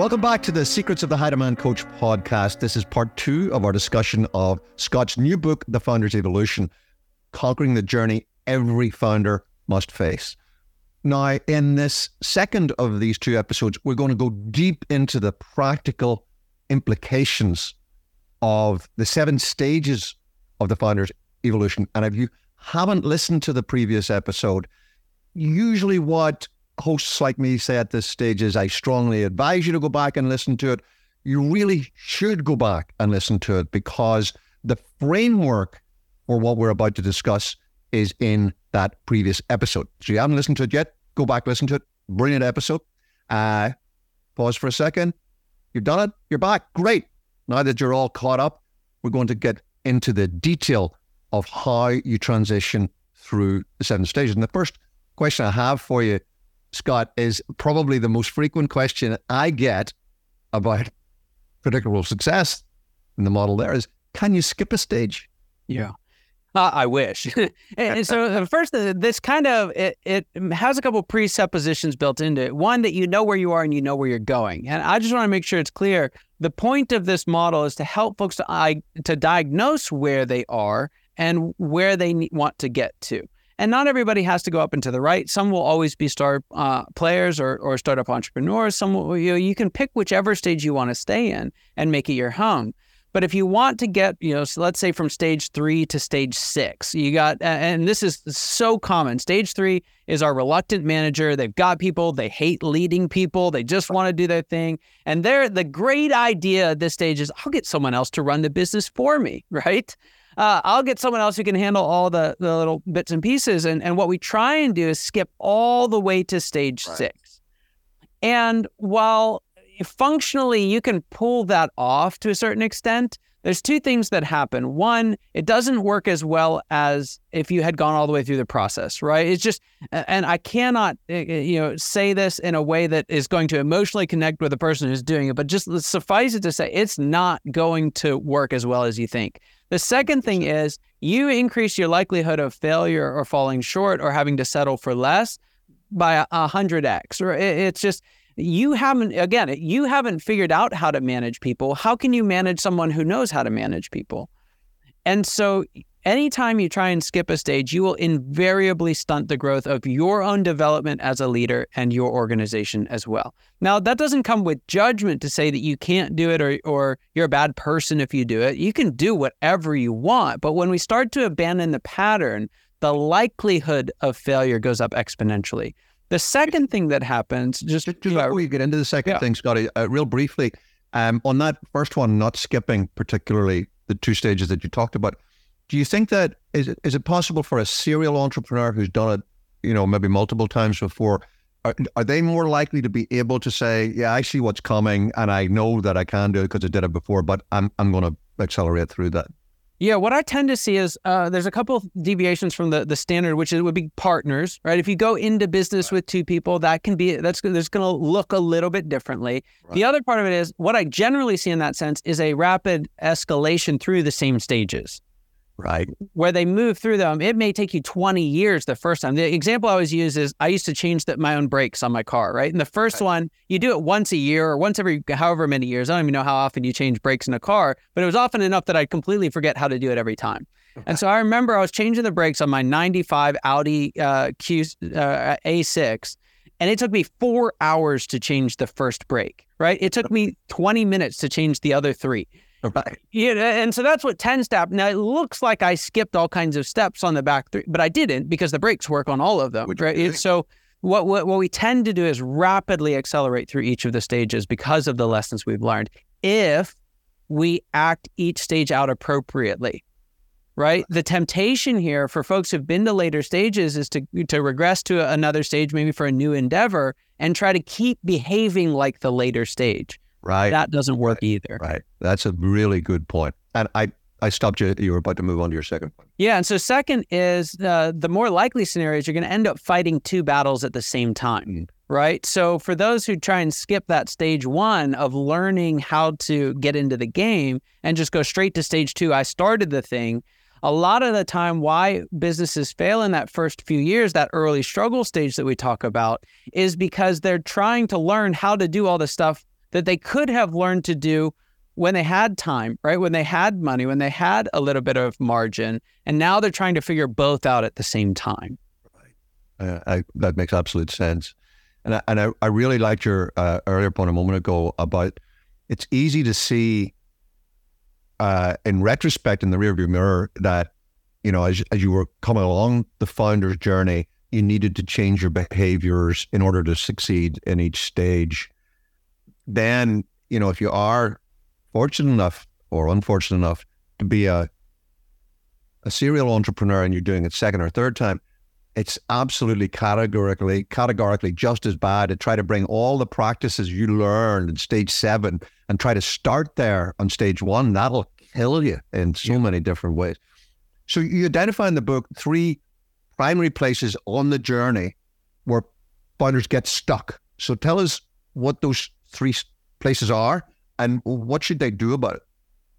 Welcome back to the Secrets of the High Demand Coach podcast. This is part two of our discussion of Scott's new book, The Founder's Evolution Conquering the Journey Every Founder Must Face. Now, in this second of these two episodes, we're going to go deep into the practical implications of the seven stages of the founder's evolution. And if you haven't listened to the previous episode, usually what hosts like me say at this stage is I strongly advise you to go back and listen to it. You really should go back and listen to it because the framework for what we're about to discuss is in that previous episode. So you haven't listened to it yet, go back, listen to it. Brilliant episode. Uh, pause for a second. You've done it. You're back. Great. Now that you're all caught up, we're going to get into the detail of how you transition through the seven stages. And the first question I have for you Scott, is probably the most frequent question I get about predictable success in the model there is can you skip a stage? Yeah. Uh, I wish. and so first, uh, this kind of it, it has a couple presuppositions built into it. One that you know where you are and you know where you're going. And I just want to make sure it's clear. The point of this model is to help folks to to diagnose where they are and where they want to get to. And not everybody has to go up and to the right. Some will always be start uh, players or, or startup entrepreneurs. Some will, you know, you can pick whichever stage you want to stay in and make it your home. But if you want to get, you know, so let's say from stage three to stage six, you got, and this is so common. Stage three is our reluctant manager. They've got people, they hate leading people, they just want to do their thing. And they're the great idea at this stage is I'll get someone else to run the business for me, right? uh, I'll get someone else who can handle all the, the little bits and pieces. And, and what we try and do is skip all the way to stage right. six. And while functionally you can pull that off to a certain extent, there's two things that happen. One, it doesn't work as well as if you had gone all the way through the process, right? It's just, and I cannot, eh, eh, you know, say this in a way that is going to emotionally connect with the person who's doing it, but just suffice it to say, it's not going to work as well as you think. The second thing is you increase your likelihood of failure or falling short or having to settle for less by a hundred x. Or it's just you haven't again you haven't figured out how to manage people. How can you manage someone who knows how to manage people? And so anytime you try and skip a stage, you will invariably stunt the growth of your own development as a leader and your organization as well. Now, that doesn't come with judgment to say that you can't do it or, or you're a bad person if you do it. You can do whatever you want. But when we start to abandon the pattern, the likelihood of failure goes up exponentially. The second thing that happens, just, just, just before we get into the second yeah. thing, Scotty, uh, real briefly, um, on that first one, not skipping particularly the two stages that you talked about, do you think that is it, is it possible for a serial entrepreneur who's done it, you know, maybe multiple times before? Are, are they more likely to be able to say, "Yeah, I see what's coming, and I know that I can do it because I did it before, but I'm I'm going to accelerate through that." Yeah, what I tend to see is uh, there's a couple deviations from the, the standard, which would be partners, right? If you go into business right. with two people, that can be that's that's going to look a little bit differently. Right. The other part of it is what I generally see in that sense is a rapid escalation through the same stages. Right. Where they move through them, it may take you 20 years the first time. The example I always use is I used to change the, my own brakes on my car, right? And the first right. one, you do it once a year or once every however many years. I don't even know how often you change brakes in a car, but it was often enough that I'd completely forget how to do it every time. And so I remember I was changing the brakes on my 95 Audi uh, Q uh, A6, and it took me four hours to change the first brake, right? It took me 20 minutes to change the other three. Right. Uh, yeah, and so that's what 10 step. Now it looks like I skipped all kinds of steps on the back three, but I didn't because the brakes work on all of them. Which right. So what, what what we tend to do is rapidly accelerate through each of the stages because of the lessons we've learned. If we act each stage out appropriately. Right. The temptation here for folks who've been to later stages is to to regress to another stage, maybe for a new endeavor, and try to keep behaving like the later stage. Right. That doesn't work either. Right. That's a really good point. And I, I stopped you. You were about to move on to your second point. Yeah, and so second is uh, the more likely scenarios you're going to end up fighting two battles at the same time, Mm. right? So for those who try and skip that stage one of learning how to get into the game and just go straight to stage two, I started the thing. A lot of the time, why businesses fail in that first few years, that early struggle stage that we talk about, is because they're trying to learn how to do all the stuff that they could have learned to do when they had time, right? When they had money, when they had a little bit of margin, and now they're trying to figure both out at the same time. Uh, I, that makes absolute sense. And I, and I, I really liked your uh, earlier point a moment ago about it's easy to see uh, in retrospect in the rearview mirror that, you know, as, as you were coming along the founder's journey, you needed to change your behaviors in order to succeed in each stage. Then, you know, if you are fortunate enough or unfortunate enough to be a a serial entrepreneur and you're doing it second or third time, it's absolutely categorically categorically just as bad to try to bring all the practices you learned in stage seven and try to start there on stage one. That'll kill you in so many different ways. So you identify in the book three primary places on the journey where founders get stuck. So tell us what those three places are and what should they do about it.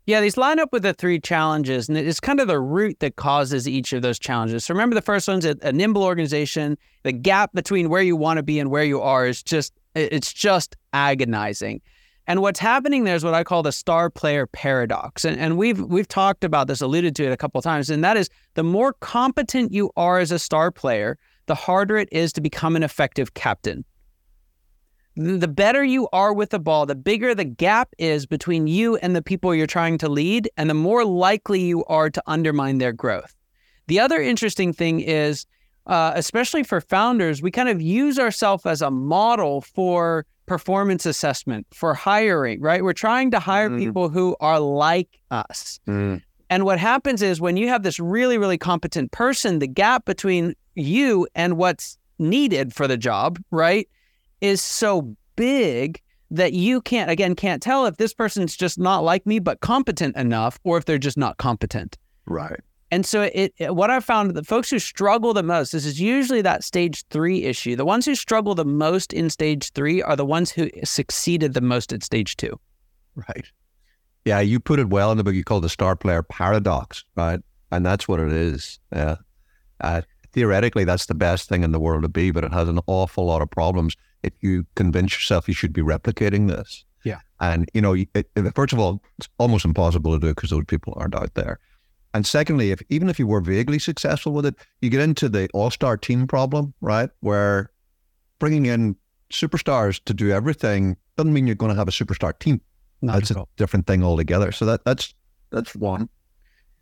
Yeah, these line up with the three challenges, and it's kind of the root that causes each of those challenges. So remember, the first one's a, a nimble organization. The gap between where you want to be and where you are is just it's just agonizing. And what's happening there is what I call the star player paradox. And, and we've we've talked about this, alluded to it a couple times, and that is the more competent you are as a star player, the harder it is to become an effective captain. The better you are with the ball, the bigger the gap is between you and the people you're trying to lead, and the more likely you are to undermine their growth. The other interesting thing is, uh, especially for founders, we kind of use ourselves as a model for performance assessment, for hiring, right? We're trying to hire Mhm. people who are like us. And what happens is when you have this really, really competent person, the gap between you and what's needed for the job, right, is so big that you can't, again, can't tell if this person's just not like me, but competent enough, or if they're just not competent. Right. And so it, it- what I've found the folks who struggle the most, this is usually that stage three issue. The ones who struggle the most in stage three are the ones who succeeded the most at stage two. Right. Yeah, you put it well in the book. You call the star player paradox, right? And that's what it is. Yeah. Uh, theoretically, that's the best thing in the world to be, but it has an awful lot of problems if you convince yourself you should be replicating this. Yeah. And, you know, it, it- first of all, it's almost impossible to do because those people aren't out there. And secondly, if even if you were vaguely successful with it, you get into the all-star team problem, right? Where bringing in superstars to do everything doesn't mean you're going to have a superstar team that's a different thing altogether. So that that's that's one.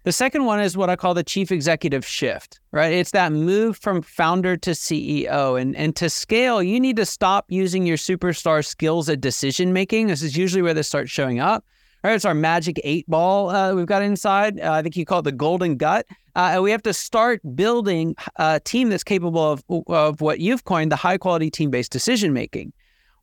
The second one is what I call the chief executive shift, right? It's that move from founder to CEO. And, and to scale, you need to stop using your superstar skills at decision making. This is usually where this starts showing up. Right, it's our magic eight ball uh, we've got inside. Uh, I think you call it the golden gut. Uh, and we have to start building a team that's capable of, of what you've coined the high quality team based decision making.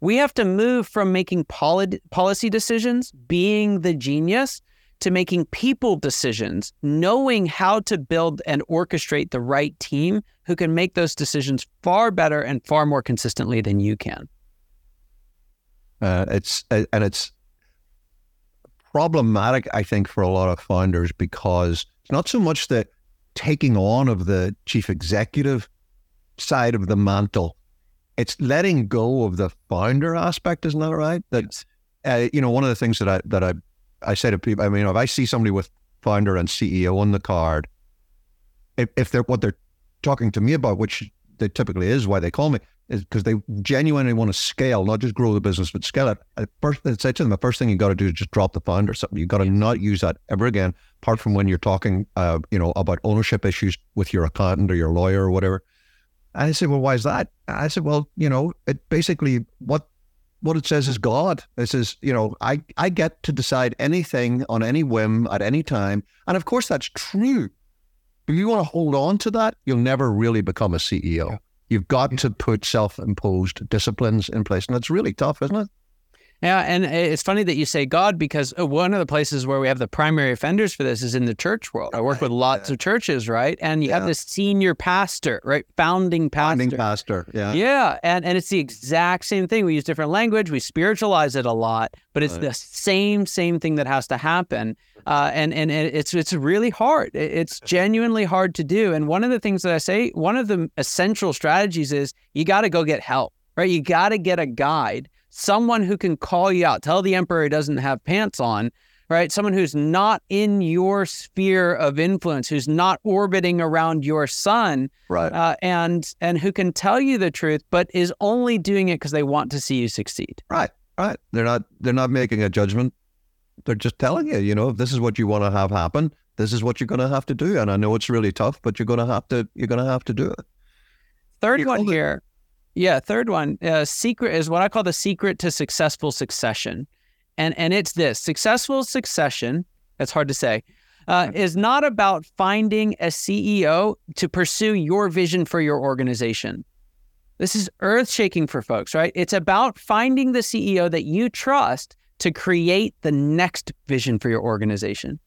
We have to move from making poli- policy decisions, being the genius, to making people decisions, knowing how to build and orchestrate the right team who can make those decisions far better and far more consistently than you can. Uh, it's uh, and it's problematic, I think, for a lot of founders because it's not so much the taking on of the chief executive side of the mantle; it's letting go of the founder aspect. Isn't that right? That uh, you know, one of the things that I that I I say to people, I mean, if I see somebody with founder and CEO on the card, if, if they're what they're talking to me about, which they typically is why they call me, is because they genuinely want to scale, not just grow the business, but scale it. At first, I say to them, the first thing you got to do is just drop the founder. Something you got to not use that ever again, apart from when you're talking, uh, you know, about ownership issues with your accountant or your lawyer or whatever. And I said, well, why is that? I said, well, you know, it basically what what it says is God. It says, you know, I I get to decide anything on any whim at any time, and of course that's true. If you want to hold on to that, you'll never really become a CEO. You've got to put self-imposed disciplines in place, and that's really tough, isn't it? Yeah, and it's funny that you say God because uh, one of the places where we have the primary offenders for this is in the church world. I work with lots yeah. of churches, right? And you yeah. have this senior pastor, right? Founding pastor. Founding pastor, yeah. Yeah, and, and it's the exact same thing. We use different language, we spiritualize it a lot, but it's right. the same, same thing that has to happen. Uh, and, and it's it's really hard. It's genuinely hard to do. And one of the things that I say, one of the essential strategies is you got to go get help, right? You got to get a guide someone who can call you out, tell the emperor he doesn't have pants on, right? Someone who's not in your sphere of influence, who's not orbiting around your sun, right? Uh, and and who can tell you the truth, but is only doing it because they want to see you succeed. Right, right. They're not they're not making a judgment. They're just telling you, you know, if this is what you want to have happen, this is what you're going to have to do. And I know it's really tough, but you're going to have to you're going to have to do it. Third one here. Yeah, third one, uh, secret is what I call the secret to successful succession, and and it's this: successful succession. That's hard to say. Uh, is not about finding a CEO to pursue your vision for your organization. This is earth shaking for folks, right? It's about finding the CEO that you trust to create the next vision for your organization.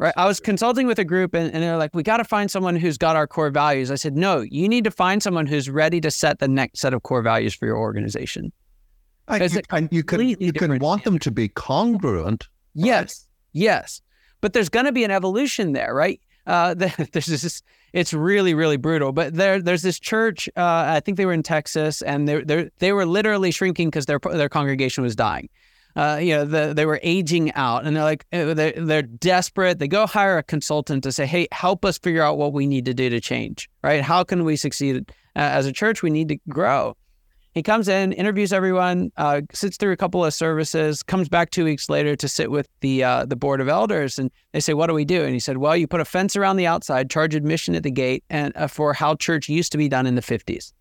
Right. I was consulting with a group and, and they're like, we got to find someone who's got our core values. I said, no, you need to find someone who's ready to set the next set of core values for your organization. And you, and you can, you can want them to be congruent. Yes. Right? Yes. But there's going to be an evolution there, right? Uh, there's this, it's really, really brutal. But there, there's this church. Uh, I think they were in Texas, and they, they, they were literally shrinking because their their congregation was dying uh, you know, the, they were aging out and they're like, uh, they're, they're desperate. They go hire a consultant to say, hey, help us figure out what we need to do to change, right? How can we succeed? Uh, as a church, we need to grow. He comes in, interviews everyone, uh, sits through a couple of services, comes back two weeks later to sit with the uh, the board of elders, and they say, "What do we do?" And he said, "Well, you put a fence around the outside, charge admission at the gate, and uh, for how church used to be done in the '50s."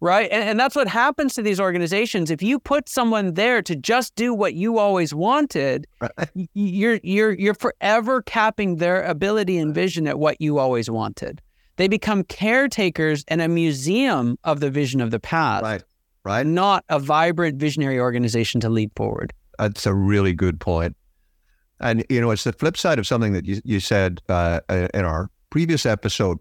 Right? And, and, that's what happens to these organizations. If you put someone there to just do what you always wanted, right. you're you're you're forever capping their ability and vision at what you always wanted. They become caretakers and a museum of the vision of the past, right? Right. Not a vibrant visionary organization to lead forward. That's a really good point. And you know, it's the flip side of something that you you said uh, in our previous episode,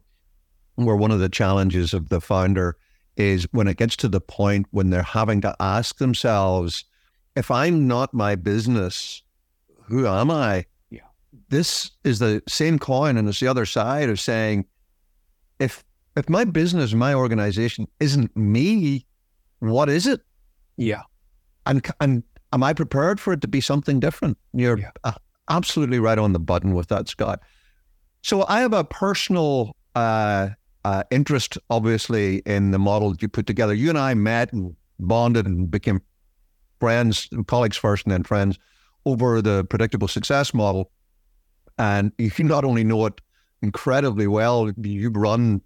where one of the challenges of the founder is when it gets to the point when they're having to ask themselves, if I'm not my business, who am I? Yeah. This is the same coin and it's the other side of saying, if if my business, my organization isn't me, what is it? Yeah. And and am I prepared for it to be something different? You're yeah. uh, absolutely right on the button with that, Scott. So I have a personal uh, uh, interest, obviously, in the model that you put together. You and I met and bonded and became friends, colleagues first, and then friends over the predictable success model. And you not only know it incredibly well, you run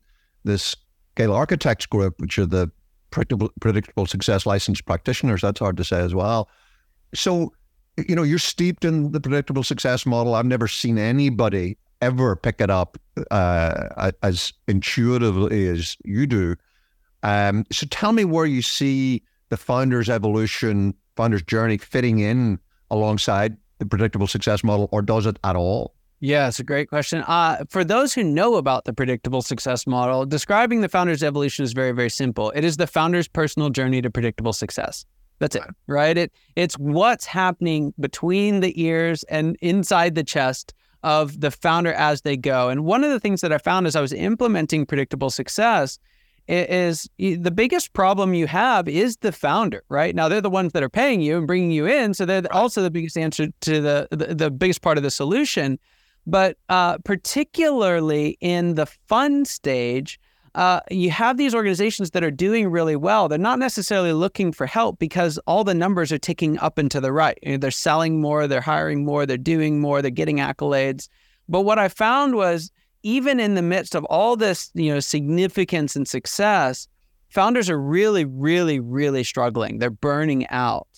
this Scale Architects Group, which are the predictable, predictable success licensed practitioners. That's hard to say as well. So, you know, you're steeped in the predictable success model. I've never seen anybody ever pick it up uh, as intuitively as you do. Um, so tell me where you see the founder's evolution, founder's journey fitting in alongside the predictable success model, or does it at all? Yeah, it's a great question. Uh, for those who know about the predictable success model, describing the founder's evolution is very, very simple. It is the founder's personal journey to predictable success. That's it, right? It it's what's happening between the ears and inside the chest of the founder as they go. And one of the things that I found as I was implementing predictable success is the biggest problem you have is the founder, right? Now they're the ones that are paying you and bringing you in, so they're also the biggest answer to the, the, the biggest part of the solution. But uh, particularly in the fun stage, uh, you have these organizations that are doing really well. They're not necessarily looking for help because all the numbers are ticking up and to the right. You know, they're selling more, they're hiring more, they're doing more, they're getting accolades. But what I found was even in the midst of all this, you know, significance and success, founders are really, really, really struggling. They're burning out.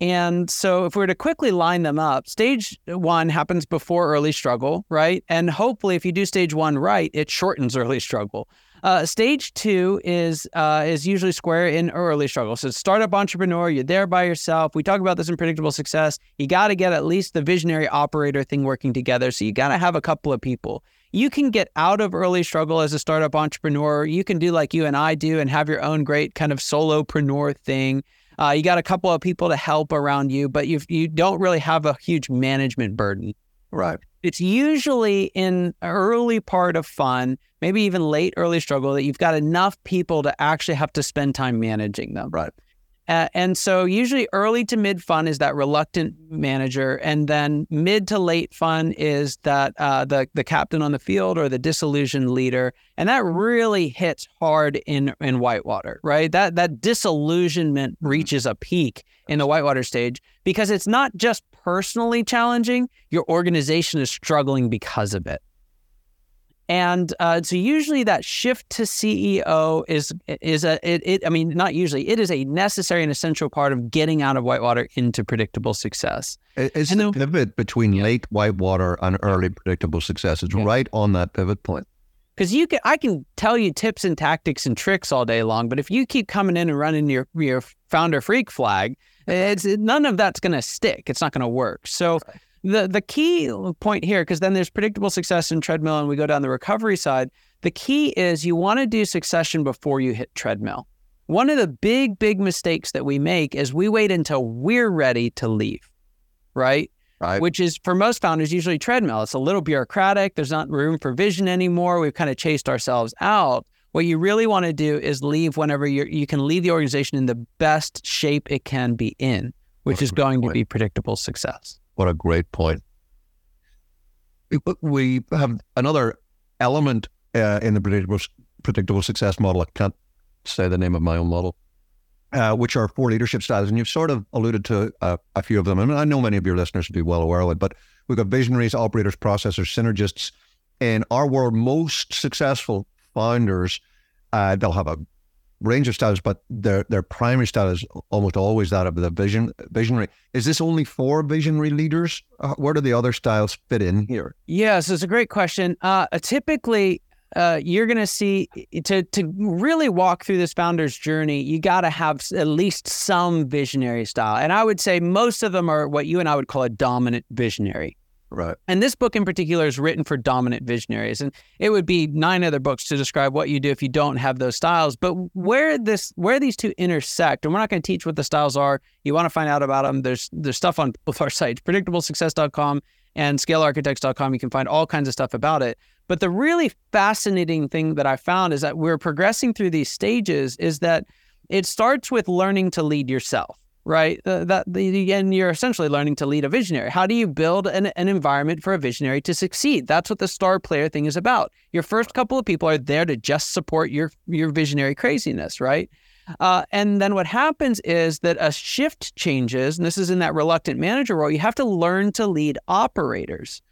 And so, if we were to quickly line them up, stage one happens before early struggle, right? And hopefully, if you do stage one right, it shortens early struggle. Uh, stage two is uh, is usually square in early struggle. So, startup entrepreneur, you're there by yourself. We talk about this in predictable success. You got to get at least the visionary operator thing working together. So, you got to have a couple of people. You can get out of early struggle as a startup entrepreneur. You can do like you and I do and have your own great kind of solopreneur thing. Uh, you got a couple of people to help around you, but you you don't really have a huge management burden. Right. It's usually in early part of fun, maybe even late early struggle, that you've got enough people to actually have to spend time managing them. Right. Uh, and so usually early to mid fun is that reluctant manager, and then mid to late fun is that uh, the the captain on the field or the disillusioned leader, and that really hits hard in in Whitewater, right? That that disillusionment reaches a peak in the Whitewater stage because it's not just personally challenging; your organization is struggling because of it. And uh, so usually that shift to CEO is is a it, it, I mean not usually it is a necessary and essential part of getting out of whitewater into predictable success. It's and the then, pivot between yeah. late whitewater and early predictable success? It's yeah. right on that pivot point. Because you can, I can tell you tips and tactics and tricks all day long, but if you keep coming in and running your your founder freak flag, it's none of that's going to stick. It's not going to work. So. Right the the key point here, because then there's predictable success in treadmill, and we go down the recovery side. The key is you want to do succession before you hit treadmill. One of the big, big mistakes that we make is we wait until we're ready to leave, right? Right. Which is for most founders usually treadmill. It's a little bureaucratic. There's not room for vision anymore. We've kind of chased ourselves out. What you really want to do is leave whenever you you can leave the organization in the best shape it can be in, which is going to be predictable success. What a great point. We have another element uh, in the predictable, predictable success model. I can't say the name of my own model, uh, which are four leadership styles. And you've sort of alluded to uh, a few of them. I mean, I know many of your listeners will be well aware of it, but we've got visionaries, operators, processors, synergists. In our world, most successful founders, uh, they'll have a range of styles, but their their primary style is almost always that of the vision visionary. Is this only for visionary leaders? Uh, where do the other styles fit in here? Yes, it's a great question. Uh, typically, uh, you're going to see to to really walk through this founder's journey, you got to have at least some visionary style, and I would say most of them are what you and I would call a dominant visionary. Right. And this book in particular is written for dominant visionaries. And it would be nine other books to describe what you do if you don't have those styles. But where this where these two intersect, and we're not going to teach what the styles are. You want to find out about them. There's there's stuff on both our sites, predictablesuccess.com and scalearchitects.com. You can find all kinds of stuff about it. But the really fascinating thing that I found is that we're progressing through these stages is that it starts with learning to lead yourself right? Uh, that the, and you're essentially learning to lead a visionary. How do you build an, an environment for a visionary to succeed? That's what the star player thing is about. Your first couple of people are there to just support your your visionary craziness, right? Uh, and then what happens is that a shift changes, and this is in that reluctant manager role. You have to learn to lead operators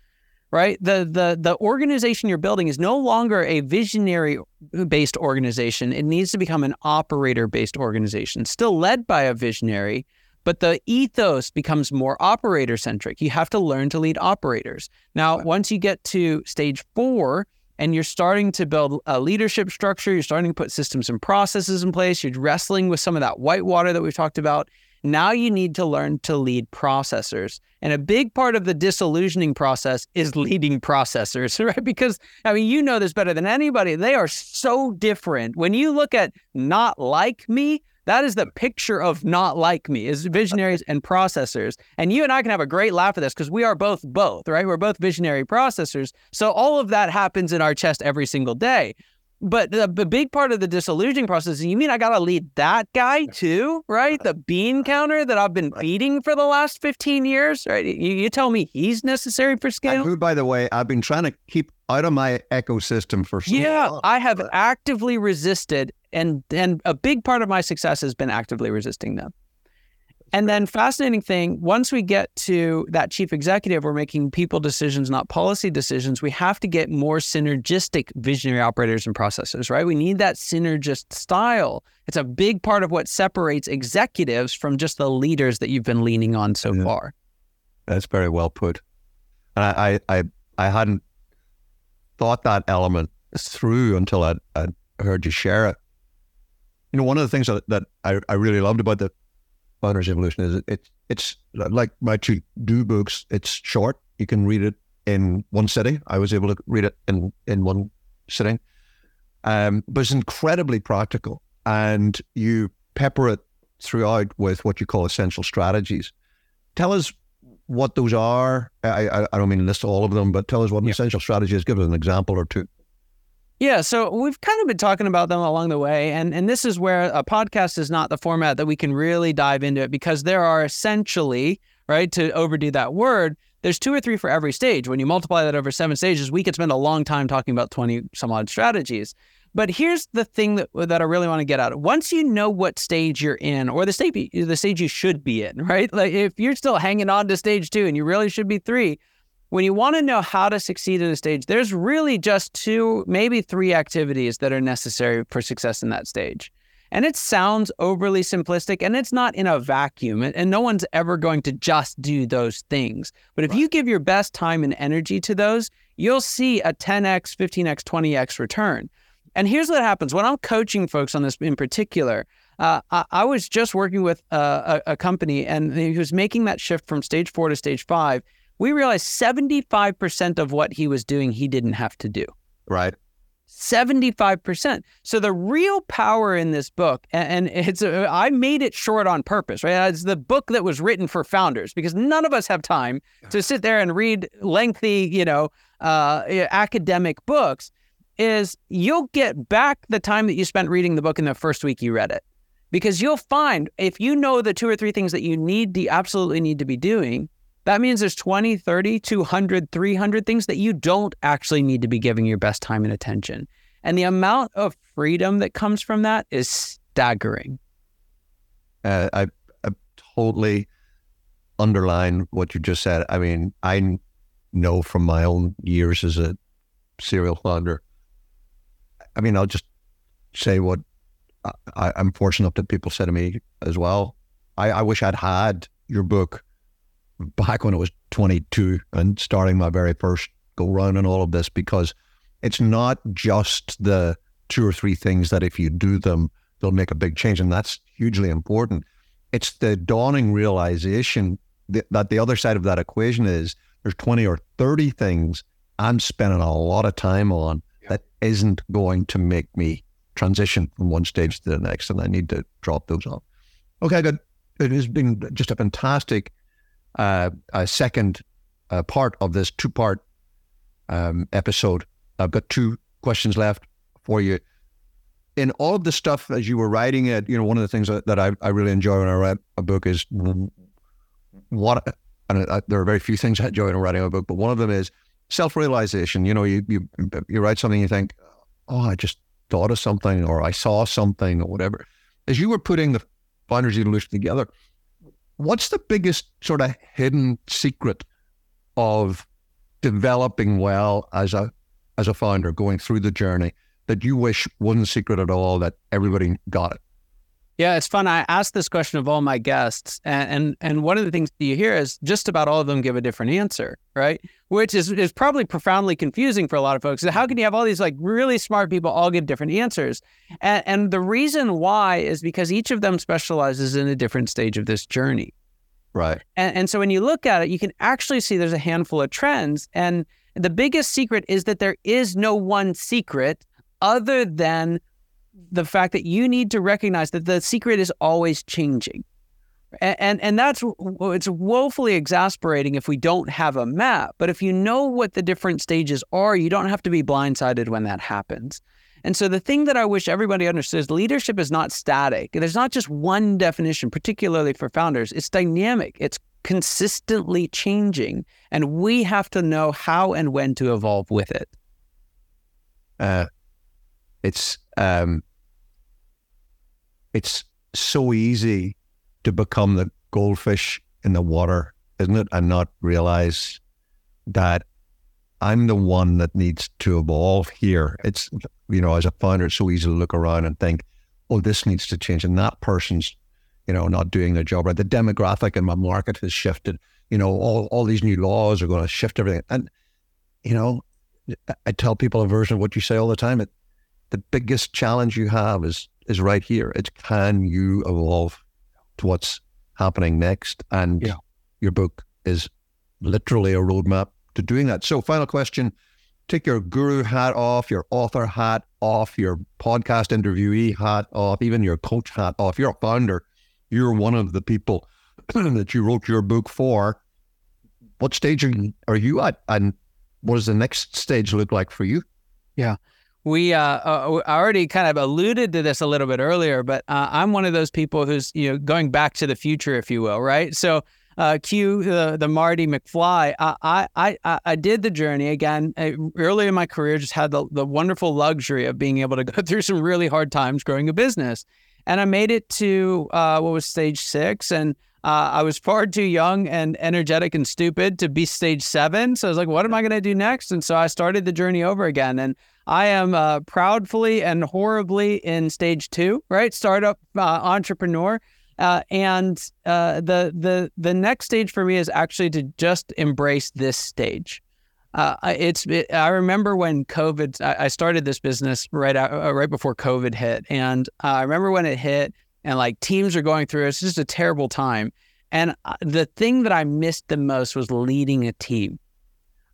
right? The the the organization you're building is no longer a visionary based organization. It needs to become an operator based organization, still led by a visionary, but the ethos becomes more operator centric. You have to learn to lead operators. Now, once you get to stage 4, and you're starting to build a leadership structure, you're starting to put systems and processes in place, you're wrestling with some of that white water that we've talked about, now you need to learn to lead processors. And a big part of the disillusioning process is leading processors, right? Because, I mean, you know this better than anybody. They are so different. When you look at not like me, that is the picture of not like me is visionaries and processors. And you and I can have a great laugh at this because we are both both, right? We're both visionary processors. So all of that happens in our chest every single day. But the, the big part of the disillusioning process is you mean I got to lead that guy too, right? Uh-huh. The bean uh-huh. counter that I've been feeding for the last 15 years, right? You, you tell me he's necessary for scale? And who, by the way, I've been trying to keep out of my ecosystem for so yeah, long. I have actively resisted, and and a big part of my success has been actively resisting them. And then, fascinating thing, once we get to that chief executive, we're making people decisions, not policy decisions. We have to get more synergistic visionary operators and processors, right? We need that synergist style. It's a big part of what separates executives from just the leaders that you've been leaning on so Yeah. far. That's very well put. And I, I, I, I hadn't thought that element through until I, I heard you share it. You know, one of the things that, that I, I really loved about the Founders Evolution is it, it, it's like my two do books. It's short. You can read it in one sitting. I was able to read it in, in one sitting. Um, but it's incredibly practical. And you pepper it throughout with what you call essential strategies. Tell us what those are. I, I, I don't mean list all of them, but tell us what an Yeah. essential strategy is. Give us an example or two. Yeah, so we've kind of been talking about them along the way, and and this is where a podcast is not the format that we can really dive into it because there are essentially right to overdo that word. There's two or three for every stage. When you multiply that over seven stages, we could spend a long time talking about twenty some odd strategies. But here's the thing that that I really want to get at. Once you know what stage you're in, or the stage the stage you should be in, right? Like if you're still hanging on to stage two and you really should be three, when you want to know how to succeed in a stage, there's really just two, maybe three activities that are necessary for success in that stage. And it sounds overly simplistic and it's not in a vacuum, and no one's ever going to just do those things. But if you give your best time and energy to those, you'll see a 10x, 15x, 20x return. And here's what happens when I'm coaching folks on this in particular. Uh, I, I was just working with uh, a, a company and he was making that shift from stage four to stage five we realized 75% of what he was doing, he didn't have to do. Right. 75%. So the real power in this book, and it's, a, I made it short on purpose, right? It's the book that was written for founders because none of us have time to sit there and read lengthy, you know, uh, academic books. Is you'll get back the time that you spent reading the book in the first week you read it. Because you'll find if you know the two or three things that you need, you absolutely need to be doing, that means there's 20, 30, 200, 300 things that you don't actually need to be giving your best time and attention. And the amount of freedom that comes from that is staggering. Uh, I, I totally underline what you just said. I mean, I know from my own years as a serial founder. I mean, I'll just say what I, I'm fortunate that people say to me as well. I, I wish I'd had your book back when I was 22 and starting my very first go round and all of this because it's not just the two or three things that if you do them, they'll make a big change. And that's hugely important. It's the dawning realization that, that the other side of that equation is there's 20 or 30 things I'm spending a lot of time on that isn't going to make me transition from one stage to the next. And I need to drop those off. Okay, good. It has been just a fantastic uh, uh, second uh, part of this two part um, episode. I've got two questions left for you. In all of the stuff as you were writing it, you know, one of the things that, I, I really enjoy when I write a book is what, and I, there are very few things I enjoy in writing a book, but one of them is self realization. You know, you, you, you write something, you think, oh, I just thought of something or I saw something or whatever. As you were putting the Founders Evolution together, what's the biggest sort of hidden secret of developing well as a as a founder going through the journey that you wish wasn't secret at all that everybody got it Yeah, it's fun. I asked this question of all my guests, and, and and one of the things that you hear is just about all of them give a different answer, right? Which is is probably profoundly confusing for a lot of folks. How can you have all these like really smart people all give different answers? And, and the reason why is because each of them specializes in a different stage of this journey. right And, and so when you look at it, you can actually see there's a handful of trends. And the biggest secret is that there is no one secret other than the fact that you need to recognize that the secret is always changing. And, and, and that's it's woefully exasperating if we don't have a map. But if you know what the different stages are, you don't have to be blindsided when that happens. And so the thing that I wish everybody understood is leadership is not static. There's not just one definition, particularly for founders. It's dynamic. It's consistently changing, and we have to know how and when to evolve with it. Uh, it's um, it's so easy to become the goldfish in the water, isn't it? And not realize that I'm the one that needs to evolve here. It's, you know, as a founder, it's so easy to look around and think, oh, this needs to change. And that person's, you know, not doing their job right. The demographic in my market has shifted. You know, all, all these new laws are going to shift everything. And, you know, I tell people a version of what you say all the time. It, the biggest challenge you have is is right here. It's can you evolve to what's happening next? And yeah. your book is literally a roadmap to doing that. So, final question take your guru hat off, your author hat off, your podcast interviewee hat off, even your coach hat off. You're a founder. You're one of the people that you wrote your book for. What stage are you, are you at? And what does the next stage look like for you? Yeah. We uh, uh, already kind of alluded to this a little bit earlier, but uh, I'm one of those people who's you know going back to the future, if you will, right? So uh, cue the, the Marty McFly. I, I, I, I did the journey again early in my career, just had the, the wonderful luxury of being able to go through some really hard times growing a business. And I made it to uh, what was stage six. And uh, I was far too young and energetic and stupid to be stage seven. So I was like, what am I going to do next? And so I started the journey over again. And I am uh, proudfully and horribly in stage two, right? Startup uh, entrepreneur. Uh, and uh, the the the next stage for me is actually to just embrace this stage. Uh, it's it, I remember when COVID. I, I started this business right out, uh, right before COVID hit, and uh, I remember when it hit, and like teams are going through. It's just a terrible time. And uh, the thing that I missed the most was leading a team,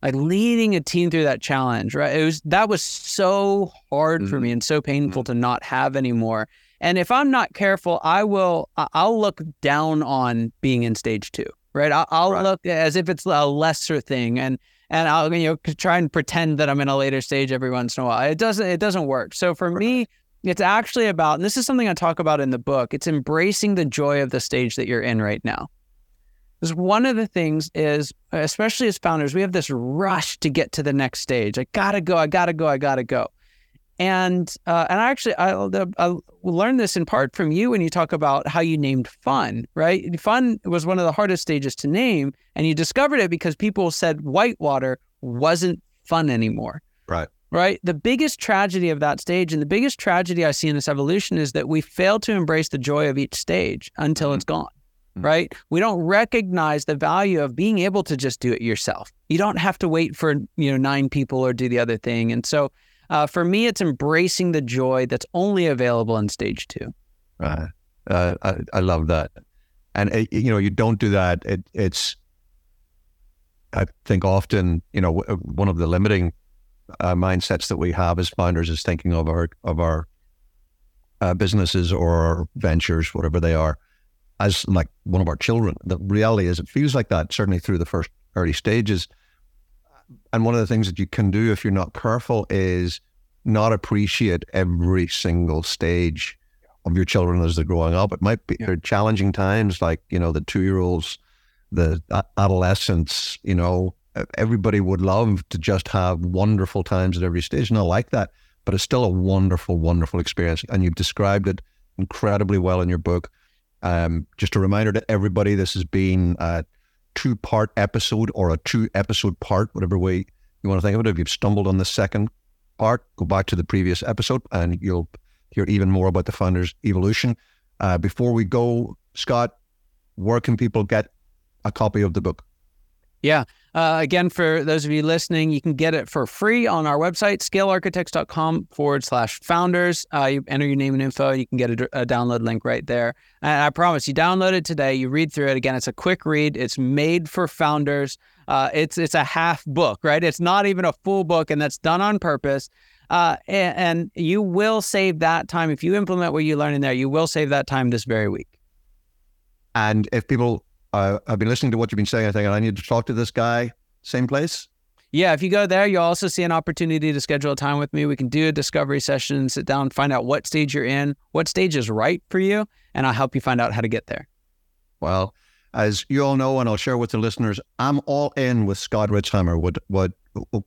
like leading a team through that challenge. Right? It was that was so hard mm-hmm. for me and so painful mm-hmm. to not have anymore. And if I'm not careful, I will I'll look down on being in stage two, right? I'll, I'll right. look as if it's a lesser thing, and and I'll you know try and pretend that I'm in a later stage every once in a while. It doesn't it doesn't work. So for right. me, it's actually about, and this is something I talk about in the book. It's embracing the joy of the stage that you're in right now. Because one of the things is, especially as founders, we have this rush to get to the next stage. I gotta go, I gotta go, I gotta go. And uh, and I actually I, I learned this in part from you when you talk about how you named fun, right? Fun was one of the hardest stages to name, and you discovered it because people said whitewater wasn't fun anymore. Right. Right. The biggest tragedy of that stage, and the biggest tragedy I see in this evolution, is that we fail to embrace the joy of each stage until mm-hmm. it's gone. Mm-hmm. Right. We don't recognize the value of being able to just do it yourself. You don't have to wait for you know nine people or do the other thing, and so uh, for me, it's embracing the joy that's only available in stage two. Right. Uh, I, I love that. And, it, uh, you know, you don't do that. It, it's, I think often, you know, one of the limiting uh, mindsets that we have as founders is thinking of our, of our uh, businesses or our ventures, whatever they are, as like one of our children. The reality is it feels like that, certainly through the first early stages and one of the things that you can do if you're not careful is not appreciate every single stage of your children as they're growing up. It might be yeah. challenging times, like you know the two year olds, the adolescents. You know, everybody would love to just have wonderful times at every stage, and I like that. But it's still a wonderful, wonderful experience, and you've described it incredibly well in your book. Um, just a reminder to everybody: this has been a two part episode or a two episode part, whatever way you want to think of it. If you've stumbled on the second part, go back to the previous episode and you'll hear even more about the founder's evolution. Uh, before we go, Scott, where can people get a copy of the book? Yeah. Uh, again, for those of you listening, you can get it for free on our website, scalearchitects.com forward slash founders. Uh, you enter your name and info, you can get a, a, download link right there. And I promise you download it today, you read through it. Again, it's a quick read, it's made for founders. Uh, it's, it's a half book, right? It's not even a full book, and that's done on purpose. Uh, and, and you will save that time. If you implement what you learn in there, you will save that time this very week. And if people uh, I've been listening to what you've been saying. I think I need to talk to this guy. Same place. yeah, if you go there, you'll also see an opportunity to schedule a time with me. We can do a discovery session, sit down, find out what stage you're in, what stage is right for you, and I'll help you find out how to get there. Well, as you all know, and I'll share with the listeners, I'm all in with Scott Ritzheimer. What what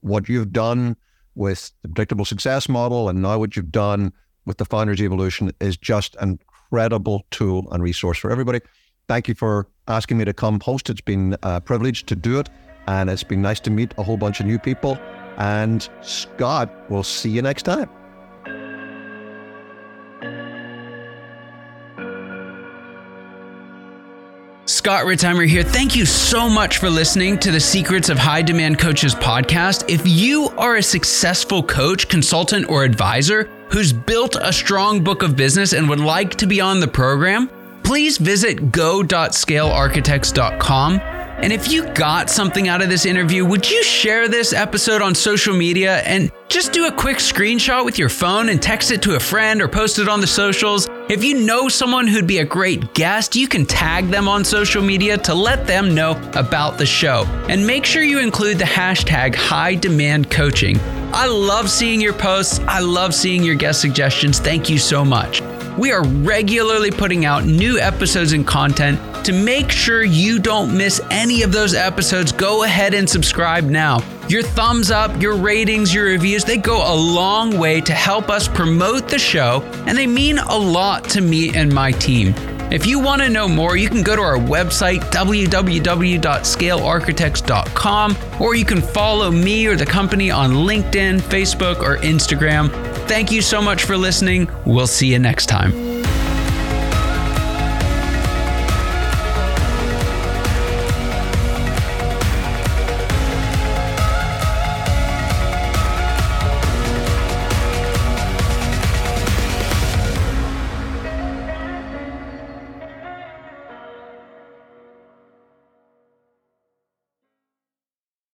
what you've done with the predictable success model, and now what you've done with the Founders Evolution is just an incredible tool and resource for everybody. Thank you for asking me to come host. It's been uh, a privilege to do it, and it's been nice to meet a whole bunch of new people. And Scott, we'll see you next time. Scott Ritzheimer here. Thank you so much for listening to the Secrets of High Demand Coaches podcast. If you are a successful coach, consultant, or advisor who's built a strong book of business and would like to be on the program, please visit go.scalearchitects.com. And if you got something out of this interview, would you share this episode on social media and just do a quick screenshot with your phone and text it to a friend or post it on the socials? If you know someone who'd be a great guest, you can tag them on social media to let them know about the show. And make sure you include the hashtag high demand coaching. I love seeing your posts. I love seeing your guest suggestions. Thank you so much. We are regularly putting out new episodes and content. To make sure you don't miss any of those episodes, go ahead and subscribe now. Your thumbs up, your ratings, your reviews, they go a long way to help us promote the show, and they mean a lot to me and my team. If you want to know more, you can go to our website, www.scalearchitects.com, or you can follow me or the company on LinkedIn, Facebook, or Instagram. Thank you so much for listening. We'll see you next time.